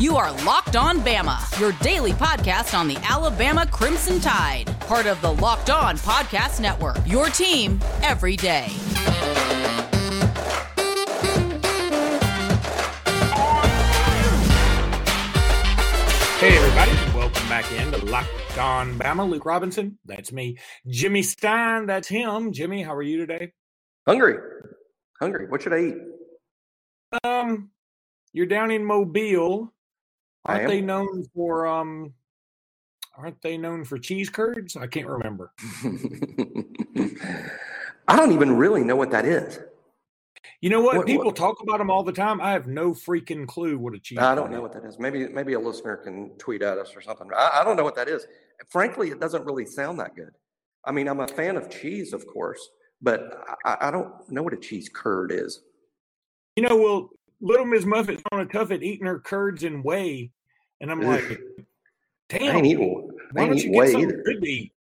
You are Locked On Bama, your daily podcast on the Alabama Crimson Tide, part of the Locked On Podcast Network. Your team every day. Hey, everybody. Welcome back in to Locked On Bama. Luke Robinson, that's me. Jimmy Stein, that's him. Jimmy, how are you today? Hungry. Hungry. What should I eat? Um, you're down in Mobile. Aren't they known for um aren't they known for cheese curds? I can't remember. I don't even really know what that is. You know what? What- People what- talk about them all the time. I have no freaking clue what a cheese I don't know is. what that is. Maybe maybe a listener can tweet at us or something. I, I don't know what that is. Frankly, it doesn't really sound that good. I mean, I'm a fan of cheese, of course, but I, I don't know what a cheese curd is. You know, well, little Miss Muffet's on a tuffet eating her curds and whey. And I'm like, I damn, ain't eating. why I ain't don't eating you get whey something either. good to eat?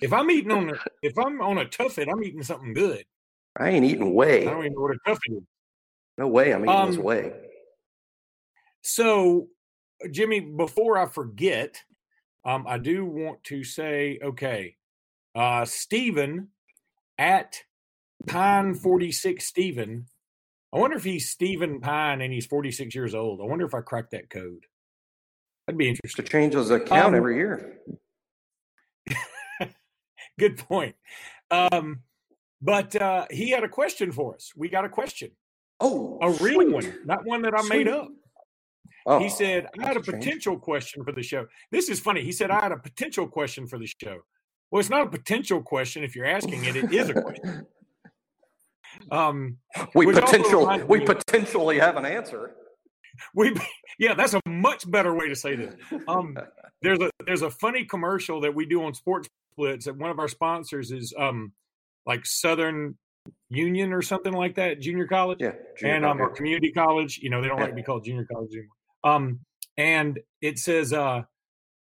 If I'm eating on a if I'm on a tuffet, I'm eating something good. I ain't eating whey. I don't even know what a tuffet is. No way. I'm eating this Um, whey. So, Jimmy, before I forget, um, I do want to say, okay, uh, Stephen at Pine forty six Stephen. I wonder if he's Stephen Pine and he's forty six years old. I wonder if I cracked that code. That'd be interested To change his account um, every year. Good point. Um, but uh, he had a question for us. We got a question, Oh, a real sweet. one, not one that I made up. Oh, he said, I had a that's a change. potential question for the show. This is funny. He said, I had a potential question for the show. Well, it's not a potential question if you're asking it, it is a question. Um, we potential we potentially have an answer. we, yeah, that's a much better way to say this. Um, there's a there's a funny commercial that we do on Sports Blitz that one of our sponsors is um, like Southern Union or something like that, junior college. yeah, junior and um, or community college. You know, they don't like to be called junior college anymore. Um, and it says, uh,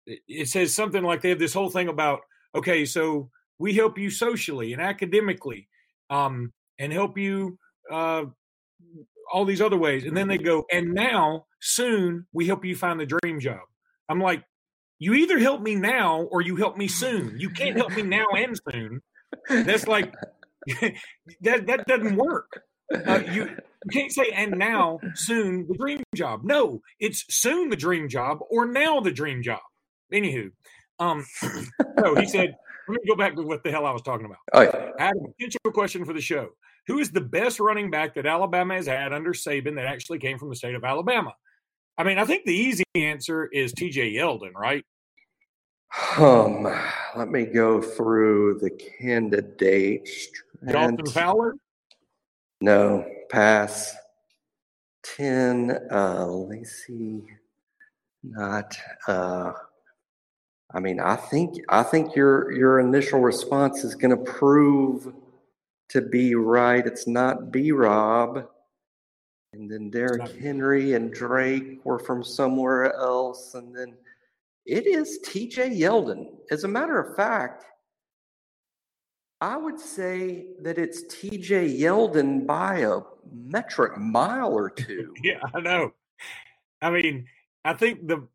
it says something like they have this whole thing about, okay, so we help you socially and academically, um, and help you uh, all these other ways. And then they go, and now soon we help you find the dream job. I'm like, you either help me now or you help me soon. You can't help me now and soon. That's like that. That doesn't work uh, you, you can't say and now soon the dream job no it's soon the dream job or now the dream job anywho um so he said let me go back to what the hell i was talking about Oh, yeah. i had a potential question for the show who is the best running back that alabama has had under saban that actually came from the state of alabama i mean i think the easy answer is tj yeldon right Um, let me go through the candidates. jalston fowler No, pass. Ten. Uh, let me see. Not. Uh, I mean, I think I think your your initial response is going to prove to be right. It's not B. Rob, and then Derrick Henry and Drake were from somewhere else, and then it is T.J. Yeldon. As a matter of fact, I would say that it's TJ Yeldon by a metric mile or two. Yeah, I know. I mean, I think the,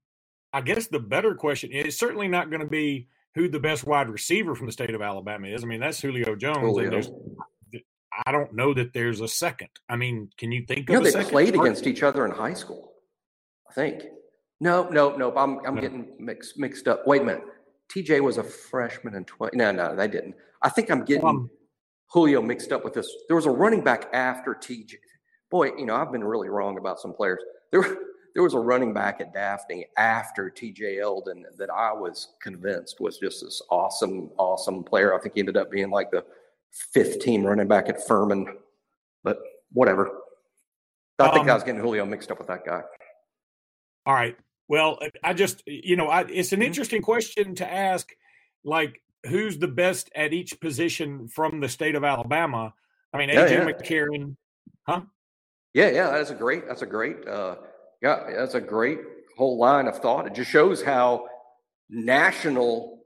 I guess the better question is certainly not going to be who the best wide receiver from the state of Alabama is. I mean, that's Julio Jones. Julio. I don't know that there's a second. I mean, can you think You of a they played Or- against each other in high school. I think. No, no, no. I'm I'm No. getting mixed mixed up. Wait a minute. TJ was a freshman in twenty. No, no, they didn't. I think I'm getting Um, Julio mixed up with this. There was a running back after TJ. Boy, you know, I've been really wrong about some players. There, there was a running back at Daphne after TJ Yeldon that I was convinced was just this awesome, awesome player. I think he ended up being like the fifth team running back at Furman, but whatever. I think I Um, was getting Julio mixed up with that guy. All right. Well, I just, you know, I, it's an Mhm. interesting question to ask, like, who's the best at each position from the state of Alabama? I mean, Yeah, AJ yeah. McCarron, huh? Yeah, yeah, that's a great, that's a great, uh, yeah, that's a great whole line of thought. It just shows how national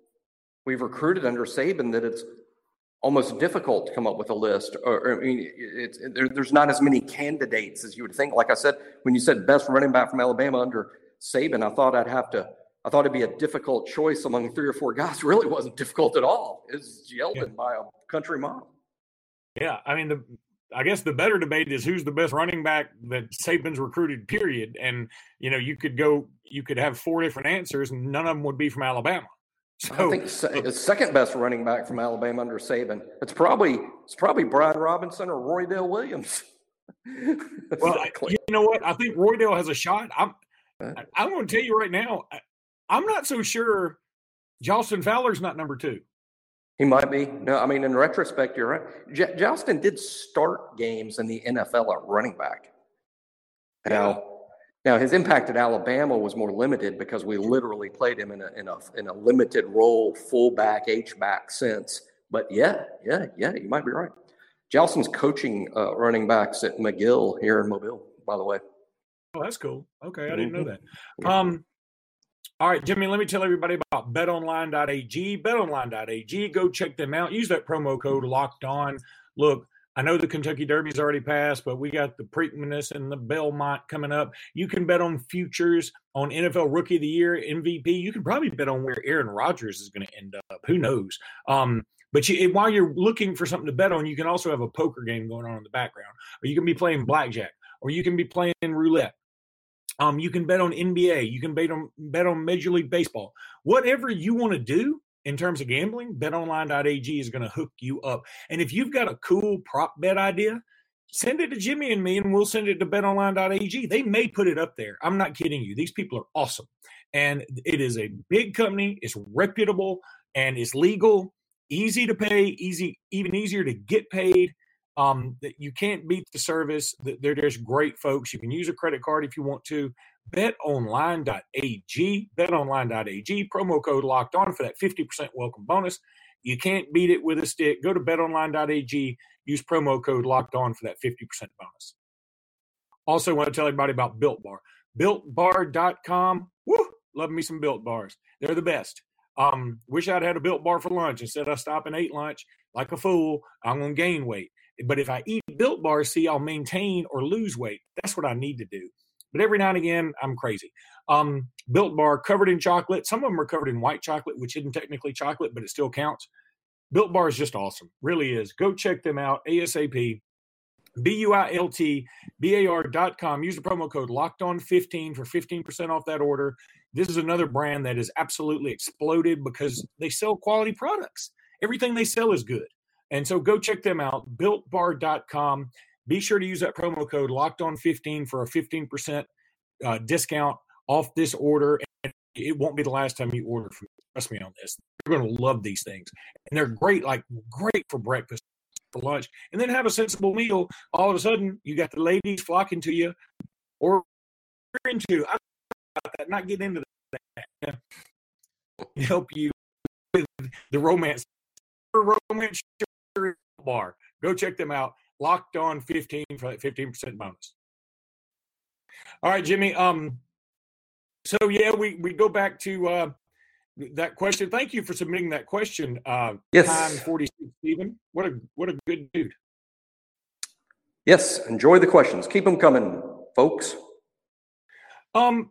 we've recruited under Saban that it's almost difficult to come up with a list. Or, I mean, it's, there, there's not as many candidates as you would think. Like I said, when you said best running back from Alabama under Saban, I thought I'd have to. I thought it'd be a difficult choice among three or four guys. It really wasn't difficult at all. It's Yeldon yeah. by a country mile. Yeah, I mean the I guess the better debate is who's the best running back that Saban's recruited. Period. And you know, you could go, you could have four different answers, and none of them would be from Alabama. So, I think the second best running back from Alabama under Saban. It's probably it's probably Brian Robinson or Roydell Williams. well, you know what? I think Roydell has a shot. I'm I'm going to tell you right now. I'm not so sure. Jalston Fowler's not number two. He might be. No, I mean, in retrospect, you're right. J- Jalston did start games in the NFL at running back. Now, now his impact at Alabama was more limited because we literally played him in a in a in a limited role, fullback, H back sense. But yeah, yeah, yeah, you might be right. Jalston's coaching uh, running backs at McGill here in Mobile, by the way. Oh, that's cool. Okay, I didn't know mm-hmm. that. Um, all right, Jimmy, let me tell everybody about betonline.ag. Betonline.ag, go check them out. Use that promo code locked on. Look, I know the Kentucky Derby's already passed, but we got the Preakness and the Belmont coming up. You can bet on futures on NFL Rookie of the Year, MVP. You can probably bet on where Aaron Rodgers is going to end up. Who knows? Um, but you, while you're looking for something to bet on, you can also have a poker game going on in the background, or you can be playing blackjack, or you can be playing roulette um, you can bet on NBA. You can bet on bet on Major League Baseball. Whatever you want to do in terms of gambling, betonline.ag is going to hook you up. And if you've got a cool prop bet idea, send it to Jimmy and me, and we'll send it to betonline.ag. They may put it up there. I'm not kidding you. These people are awesome. And it is a big company, it's reputable, and it's legal, easy to pay, easy, even easier to get paid. Um, that you can't beat the service. They're just great folks. You can use a credit card if you want to. BetOnline.ag, BetOnline.ag, promo code locked on for that 50% welcome bonus. You can't beat it with a stick. Go to BetOnline.ag, use promo code locked on for that 50% bonus. Also, want to tell everybody about Built Bar. BuiltBar.com. Woo! Love me some Built Bars. They're the best. Um, wish I'd had a Built Bar for lunch instead of stopping ate lunch like a fool. I'm gonna gain weight. But if I eat built bar see, I'll maintain or lose weight. That's what I need to do. But every now and again, I'm crazy. Um, built bar covered in chocolate. Some of them are covered in white chocolate, which isn't technically chocolate, but it still counts. Built bar is just awesome. Really is. Go check them out ASAP. B U I L T B A R dot com. Use the promo code locked on 15 for 15% off that order. This is another brand that has absolutely exploded because they sell quality products. Everything they sell is good. And so go check them out, builtbar.com. Be sure to use that promo code locked on 15 for a 15% uh, discount off this order. And it won't be the last time you order from me. Trust me on this. You're going to love these things. And they're great, like great for breakfast, for lunch, and then have a sensible meal. All of a sudden, you got the ladies flocking to you or into. I that, not get into that. Help you with the romance romance bar. Go check them out. Locked on 15 for that 15% bonus. All right, Jimmy. Um, so yeah, we we go back to uh that question. Thank you for submitting that question. Uh yes. time 46, Stephen. What a what a good dude. Yes, enjoy the questions. Keep them coming, folks. Um,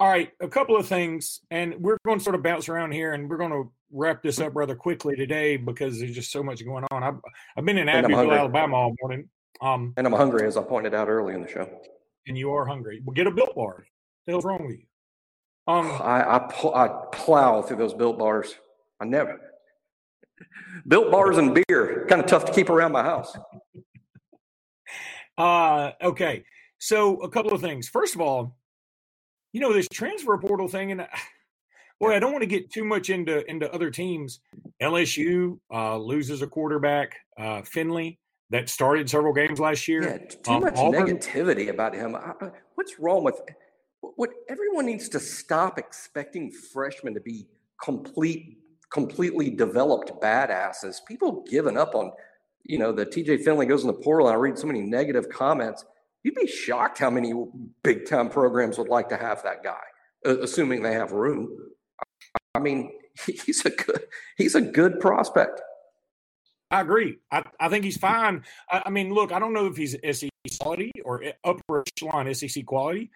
all right, a couple of things, and we're going to sort of bounce around here, and we're going to wrap this up rather quickly today because there's just so much going on. I've, I've been in Abbeville, Alabama all morning. Um, and I'm hungry, as I pointed out early in the show. And you are hungry. Well, get a built bar. What the hell's wrong with you? Um, I, I, pl- I plow through those built bars. I never. Built bars and beer, kind of tough to keep around my house. Uh, okay. So, a couple of things. First of all, you know, this transfer portal thing, and boy, I don't want to get too much into into other teams. LSU uh, loses a quarterback, uh, Finley, that started several games last year. Yeah, too um, much Auburn, negativity about him. I, what's wrong with what? Everyone needs to stop expecting freshmen to be complete, completely developed badasses. People giving up on, you know, the TJ Finley goes in the portal. And I read so many negative comments. You'd be shocked how many big time programs would like to have that guy, assuming they have room. I mean, he's a good he's a good prospect. I agree. I, I think he's fine. I, I, mean, look, I don't know if he's SEC quality or upper echelon SEC quality,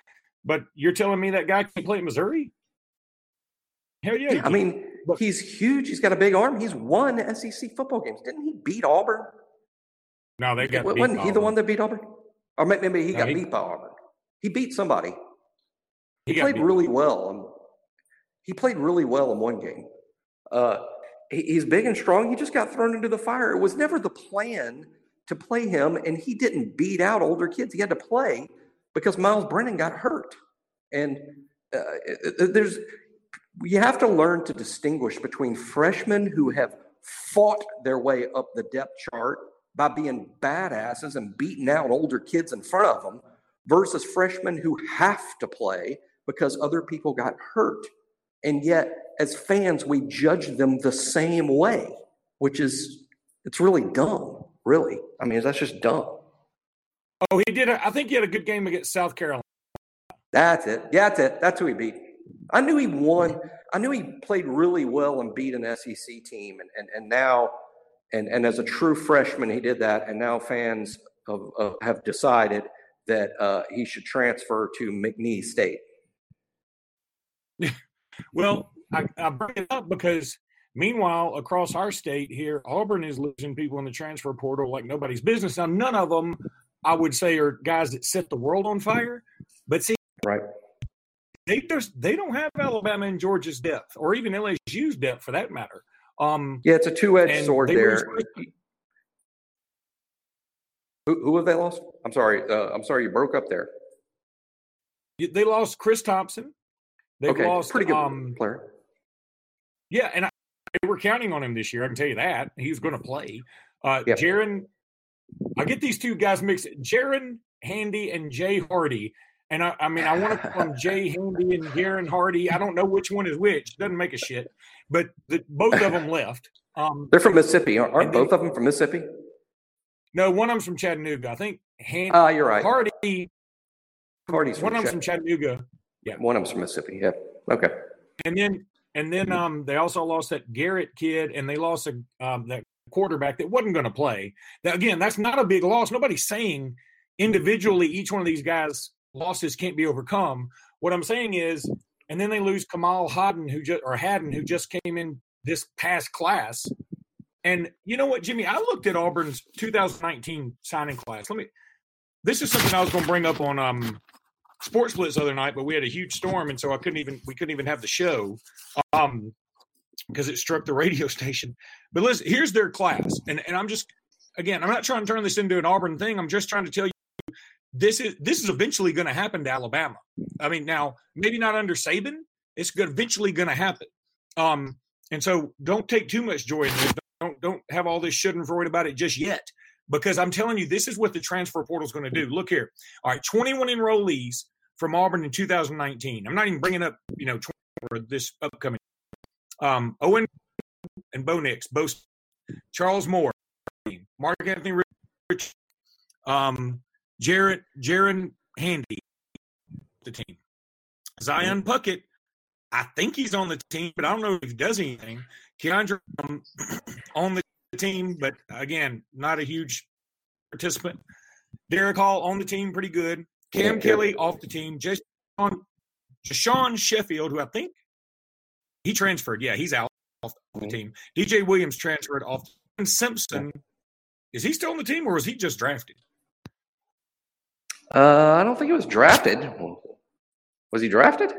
but you're telling me that guy can play at Missouri? Hell yeah! yeah I mean, but, he's huge. He's got a big arm. He's won SEC football games. Didn't he beat Auburn? No, they got. Wasn't he the one that beat Auburn? Or maybe he no, got he, beat by Auburn. He beat somebody. He, he played really well. He played really well in one game. Uh, he's big and strong. He just got thrown into the fire. It was never the plan to play him, and he didn't beat out older kids. He had to play because Myles Brennan got hurt. And uh, there's you have to learn to distinguish between freshmen who have fought their way up the depth chart by being badasses and beating out older kids in front of them versus freshmen who have to play because other people got hurt. And yet, as fans, we judge them the same way, which is, it's really dumb, really. I mean, that's just dumb. Oh, he did. A, I think he had a good game against South Carolina. That's it. Yeah, that's it. That's who he beat. I knew he won. I knew he played really well and beat an SEC team. And, and, and now, and, and as a true freshman, he did that. And now fans of, of have decided that uh, he should transfer to McNeese State. well, I, I bring it up because meanwhile, across our state here, Auburn is losing people in the transfer portal like nobody's business. Now, none of them, I would say, are guys that set the world on fire. But see, right. They just they don't have Alabama and Georgia's depth, or even LSU's depth for that matter. Um, yeah, it's a two-edged sword there. Who, who have they lost? I'm sorry. Uh, I'm sorry. You broke up there. They lost Chris Thompson. They okay, lost pretty good um, player. Yeah, and I, they were counting on him this year. I can tell you that he's going to play. Uh, yep. Jaren, I get these two guys mixed. Jaren Handy and Jay Hardy. And I, I mean, I want to call them Jay Handy and Jaren Hardy. I don't know which one is which. Doesn't make a shit. But the, both of them left. Um, They're from Mississippi, aren't, aren't both of them from Mississippi? No, one of them's from Chattanooga. I think. Handy, uh, you're right. Hardy. Hardy's one of them's from Chattanooga. Yeah, one of them's from Mississippi. Yeah. Okay. And then and then um, they also lost that Garrett kid, and they lost a, um, that quarterback that wasn't going to play. That, again, that's not a big loss. Nobody's saying individually each one of these guys' losses can't be overcome. What I'm saying is, and then they lose Kamal Hadden, who just or Haddon, who just came in this past class. And you know what, Jimmy? I looked at Auburn's 2019 signing class. Let me. This is something I was going to bring up on um, Sports Blitz other night, but we had a huge storm, and so I couldn't even we couldn't even have the show um, because it struck the radio station. But listen, here's their class, and and I'm just again, I'm not trying to turn this into an Auburn thing. I'm just trying to tell you this is this is eventually going to happen to Alabama. I mean, now maybe not under Saban, it's eventually going to happen. Um, and so don't take too much joy in this. Don't don't have all this shouldn't worried about it just yet, because I'm telling you, this is what the transfer portal is going to do. Look here, all right, 21 enrollees from Auburn in 2019. I'm not even bringing up, you know, for this upcoming. Um, Owen and Bo Nix, both Charles Moore, Mark Anthony Rich, um, Jarrett, Jaren Handy, the team. Zion Puckett, I think he's on the team, but I don't know if he does anything. Keandre um, on the team, but again, not a huge participant. Derick Hall on the team, pretty good. Cam Kelly off the team. Just Sean Sheffield, who I think he transferred. Yeah, he's out off the mm-hmm. team. DJ Williams transferred off. And Simpson, is he still on the team or was he just drafted? Uh, I don't think he was drafted. Was he drafted?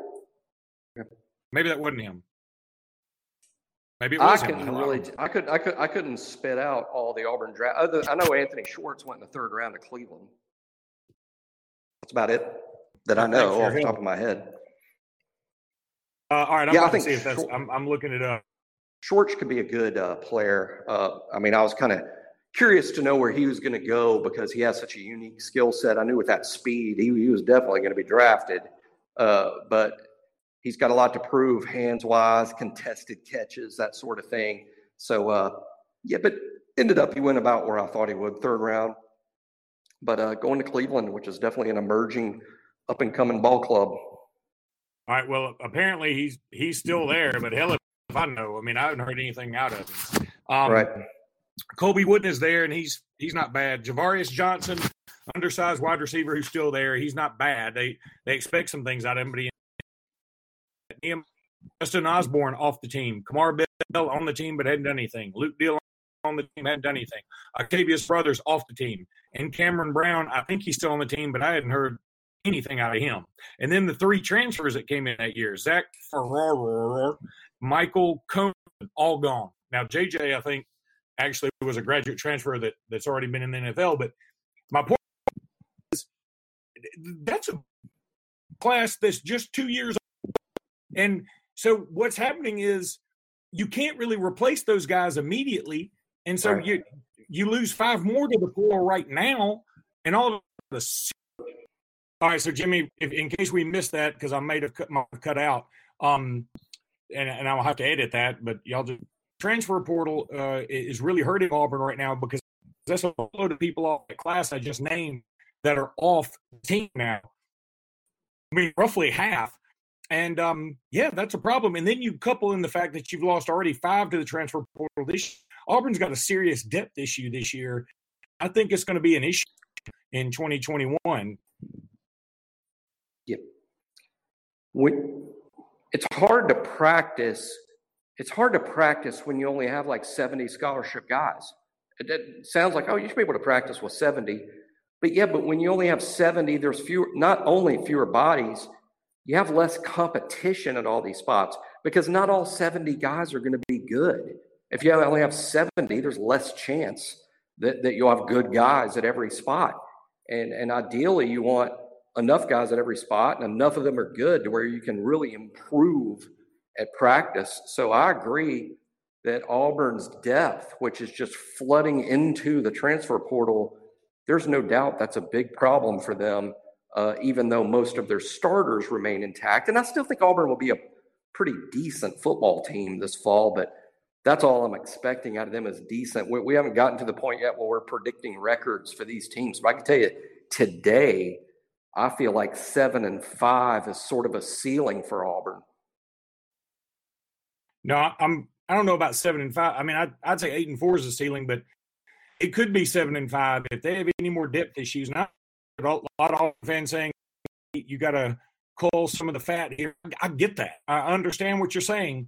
Maybe that wasn't him. Maybe it was I him. really, I could, I could, I couldn't spit out all the Auburn draft. Other, I know Anthony Schwartz went in the third round to Cleveland. That's about it that I know off the top of my head. Uh, all right, I'm yeah, I think see if that's. I'm, I'm, looking it up. Schwartz could be a good uh, player. Uh, I mean, I was kind of curious to know where he was going to go because he has such a unique skill set. I knew with that speed, he, he was definitely going to be drafted. Uh, but he's got a lot to prove, hands wise, contested catches, that sort of thing. So, uh, yeah, but ended up he went about where I thought he would, third round. But uh, going to Cleveland, which is definitely an emerging, up and coming ball club. All right. Well, apparently he's he's still there, but hell if I know. I mean, I haven't heard anything out of him. Um, right. Colby Wooden is there, and he's he's not bad. Javarius Johnson, undersized wide receiver who's still there. He's not bad. They they expect some things out of him, but he, Justin Osborne off the team. Kamar Bell on the team, but hadn't done anything. Luke Deal on the team, hadn't done anything. Octavius Brothers off the team. And Cameron Brown, I think he's still on the team, but I hadn't heard anything out of him. And then the three transfers that came in that year Zach Farrar, Michael Cohen, all gone. Now, JJ, I think, actually was a graduate transfer that, that's already been in the NFL. But my point is that's a class that's just two years old. And so what's happening is you can't really replace those guys immediately. And so right. you you lose five more to the pool right now, and all the. All right, so Jimmy, if, in case we missed that because I made a cut, cut out, um, and, and I'll have to edit that, but y'all just transfer portal uh, is really hurting Auburn right now because that's a load of people off the class I just named that are off the team now. I mean, roughly half. And um, yeah, that's a problem. And then you couple in the fact that you've lost already five to the transfer portal this year. Auburn's got a serious depth issue this year. I think it's going to be an issue in 2021. Yep. When, it's hard to practice. It's hard to practice when you only have like 70 scholarship guys. It, it sounds like, oh, you should be able to practice with 70. But yeah, but when you only have 70, there's fewer, not only fewer bodies, you have less competition at all these spots because not all 70 guys are going to be good. If you only have 70, there's less chance that, that you'll have good guys at every spot. And, and ideally, you want enough guys at every spot and enough of them are good to where you can really improve at practice. So I agree that Auburn's depth, which is just flooding into the transfer portal, there's no doubt that's a big problem for them uh, even though most of their starters remain intact. And I still think Auburn will be a pretty decent football team this fall, but that's all I'm expecting out of them is decent. We, we haven't gotten to the point yet where we're predicting records for these teams. But I can tell you today, I feel like seven and five is sort of a ceiling for Auburn. No, I'm. I don't know about seven and five. I mean, I'd, I'd say eight and four is a ceiling, but it could be seven and five if they have any more depth issues. Not a lot of fans saying you got to cull some of the fat here. I get that. I understand what you're saying.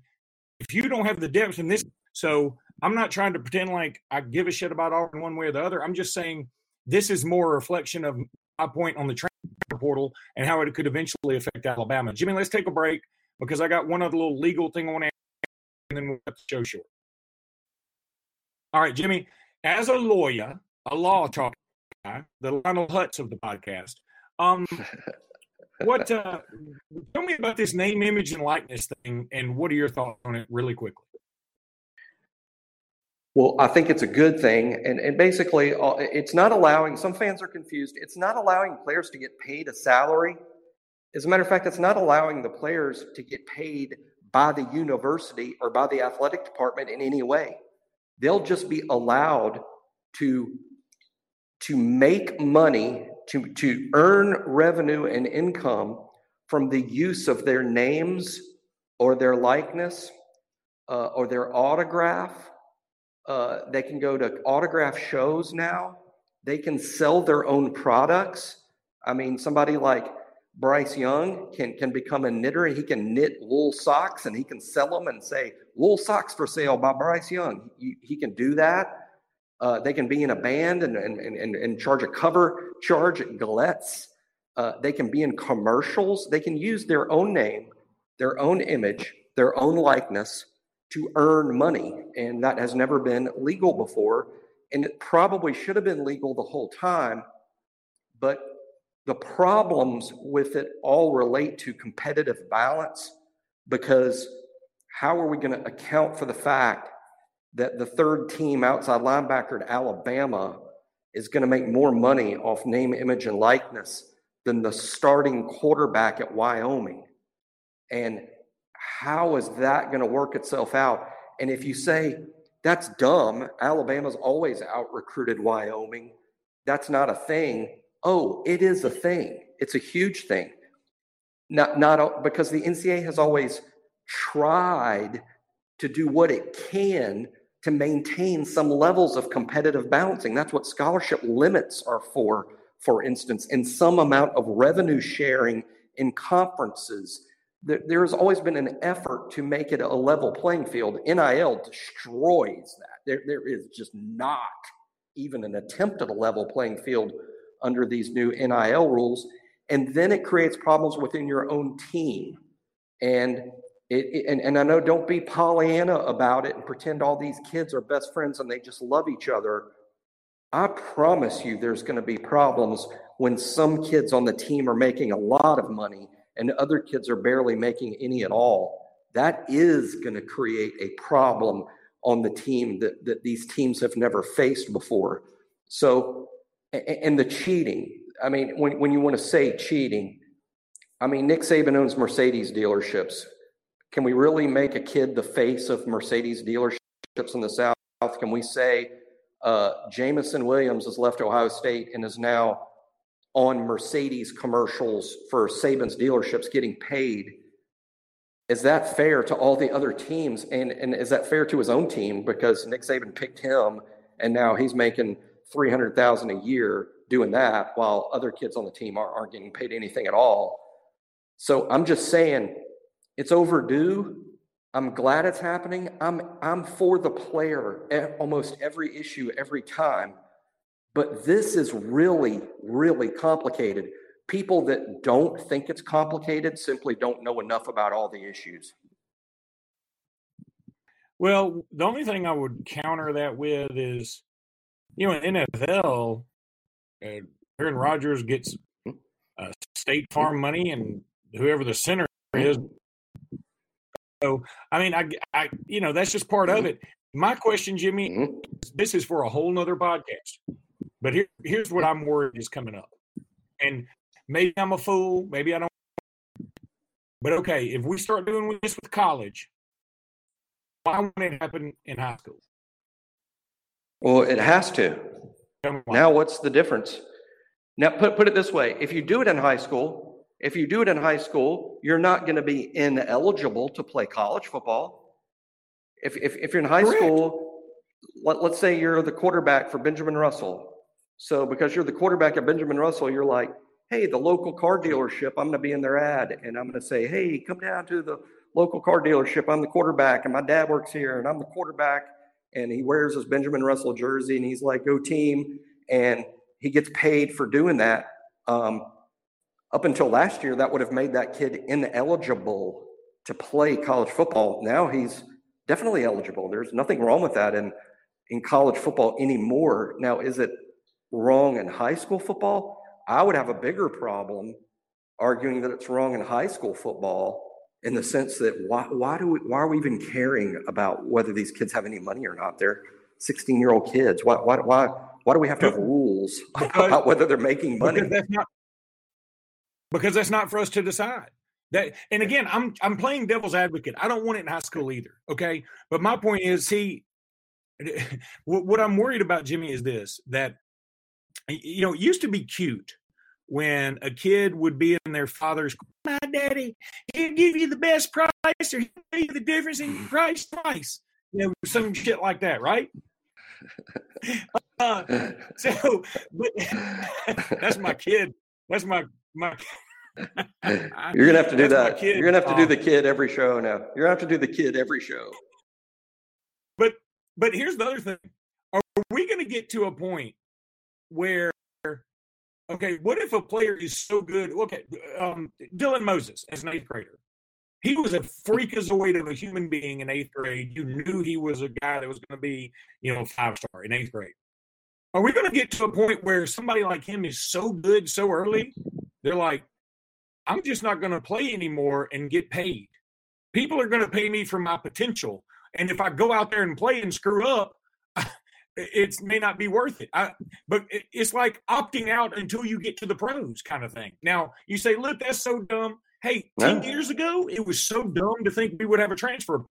If you don't have the depth in this, so I'm not trying to pretend like I give a shit about Auburn one way or the other. I'm just saying this is more a reflection of my point on the transfer portal and how it could eventually affect Alabama. Jimmy, let's take a break because I got one other little legal thing I want to and then we'll the show short. All right, Jimmy, as a lawyer, a law talk guy, the Lionel Hutz of the podcast. Um, what? Uh, tell me about this name, image, and likeness thing, and what are your thoughts on it, really quickly? Well, I think it's a good thing, and and basically, uh, it's not allowing. Some fans are confused. It's not allowing players to get paid a salary. As a matter of fact, it's not allowing the players to get paid by the university or by the athletic department in any way. They'll just be allowed to to make money, to, to earn revenue and income from the use of their names or their likeness uh, or their autograph. Uh, they can go to autograph shows now. They can sell their own products. I mean, somebody like Bryce Young can, can become a knitter and he can knit wool socks and he can sell them and say, wool socks for sale by Bryce Young. He, he can do that. Uh, they can be in a band and, and, and, and charge a cover charge at Gallettes. Uh, they can be in commercials. They can use their own name, their own image, their own likeness to earn money. And that has never been legal before. And it probably should have been legal the whole time. But the problems with it all relate to competitive balance because how are we going to account for the fact that the third team outside linebacker at Alabama is going to make more money off name, image, and likeness than the starting quarterback at Wyoming. And how is that going to work itself out? And if you say that's dumb, Alabama's always out recruited Wyoming, that's not a thing. Oh, it is a thing. It's a huge thing. Not, not because the NCAA has always tried to do what it can to maintain some levels of competitive balancing. That's what scholarship limits are for, for instance, and some amount of revenue sharing in conferences. There, has always been an effort to make it a level playing field. NIL destroys that. There, there is just not even an attempt at a level playing field under these new NIL rules. And then it creates problems within your own team. And it, it, and, and I know don't be Pollyanna about it and pretend all these kids are best friends and they just love each other. I promise you there's going to be problems when some kids on the team are making a lot of money and other kids are barely making any at all. That is going to create a problem on the team that, that these teams have never faced before. So, and the cheating. I mean, when, when you want to say cheating, I mean, Nick Saban owns Mercedes dealerships. Can we really make a kid the face of Mercedes dealerships in the South? Can we say uh, Jameson Williams has left Ohio State and is now on Mercedes commercials for Saban's dealerships getting paid? Is that fair to all the other teams? And, and is that fair to his own team? Because Nick Saban picked him and now he's making 300,000 a year doing that while other kids on the team aren't, aren't getting paid anything at all. So I'm just saying it's overdue. I'm glad it's happening. I'm I'm for the player almost every issue every time. But this is really really complicated. People that don't think it's complicated simply don't know enough about all the issues. Well, the only thing I would counter that with is, you know, in NFL, uh, Aaron Rodgers gets uh, State Farm money, and whoever the center is so, I mean, I, I, you know, that's just part of mm-hmm. it. My question, Jimmy, mm-hmm. this is for a whole nother podcast. But here, here's what I'm worried is coming up. And maybe I'm a fool. Maybe I don't. But okay, if we start doing this with college, why won't it happen in high school? Well, it has to. Now, what's the difference? Now, put, put it this way if you do it in high school, if you do it in high school, you're not going to be ineligible to play college football. If, if, if you're in high Correct. school, let, let's say you're the quarterback for Benjamin Russell. So because you're the quarterback of Benjamin Russell, you're like, hey, the local car dealership, I'm going to be in their ad and I'm going to say, hey, come down to the local car dealership. I'm the quarterback and my dad works here and I'm the quarterback. And he wears his Benjamin Russell jersey and he's like, go team. And he gets paid for doing that. Um, up until last year, that would have made that kid ineligible to play college football. Now he's definitely eligible. There's nothing wrong with that in, in college football anymore. Now, is it wrong in high school football? I would have a bigger problem arguing that it's wrong in high school football in the sense that why, why do we, why are we even caring about whether these kids have any money or not? They're 16 year old kids. Why, why, why, why do we have to have rules about whether they're making money? That's not, because that's not for us to decide. That and again, I'm I'm playing devil's advocate. I don't want it in high school either. Okay, but my point is, see, what I'm worried about, Jimmy, is this: that you know, it used to be cute when a kid would be in their father's. My daddy, he'll give you the best price, or he'll tell you the difference in price twice. You know, some shit like that, right? Uh, so, but that's my kid. That's my my You're gonna have to do that. You're gonna have to do the kid every show now. You're gonna have to do the kid every show. But but here's the other thing: Are we gonna get to a point where, okay, what if a player is so good? Okay, um, Dylan Moses as an eighth grader, he was a freakazoid of a human being in eighth grade. You knew he was a guy that was going to be, you know, five star in eighth grade. Are we going to get to a point where somebody like him is so good so early they're like, I'm just not going to play anymore and get paid. People are going to pay me for my potential. And if I go out there and play and screw up, it may not be worth it. I, but it's like opting out until you get to the pros kind of thing. Now, you say, look, that's so dumb. Hey, 10 no. years ago, it was so dumb to think we would have a transfer.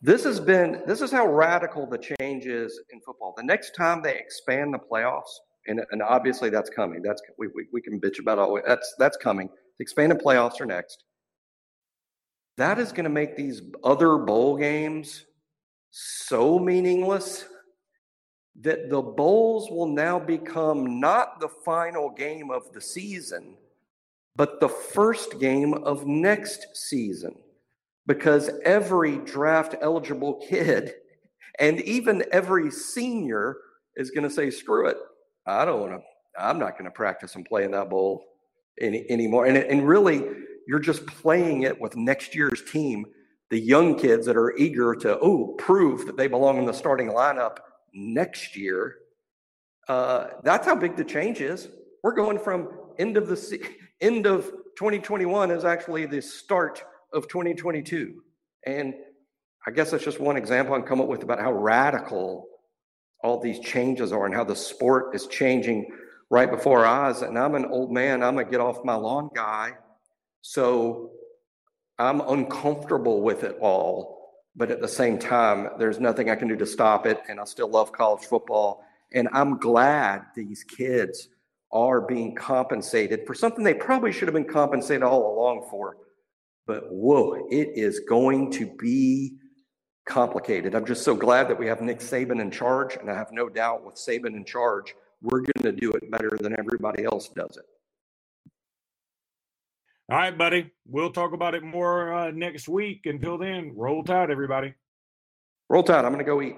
This has been, this is how radical the change is in football. The next time they expand the playoffs, and, and obviously that's coming. That's we, we, we can bitch about all that's that's coming. The expanded playoffs are next. That is going to make these other bowl games so meaningless that the bowls will now become not the final game of the season, but the first game of next season. Because every draft eligible kid and even every senior is going to say, screw it. I don't want to, I'm not going to practice and play in that bowl any, anymore. And, and really, you're just playing it with next year's team, the young kids that are eager to, oh, prove that they belong in the starting lineup next year. Uh, that's how big the change is. We're going from end of the end of 2021 is actually the start of 2022, and I guess that's just one example I can come up with about how radical all these changes are and how the sport is changing right before our eyes. And I'm an old man, I'm a get off my lawn guy. So I'm uncomfortable with it all. But at the same time, there's nothing I can do to stop it. And I still love college football. And I'm glad these kids are being compensated for something they probably should have been compensated all along for. But whoa, it is going to be complicated. I'm just so glad that we have Nick Saban in charge. And I have no doubt with Saban in charge, we're going to do it better than everybody else does it. All right, buddy. We'll talk about it more uh, next week. Until then, roll tide, everybody. Roll tide. I'm going to go eat.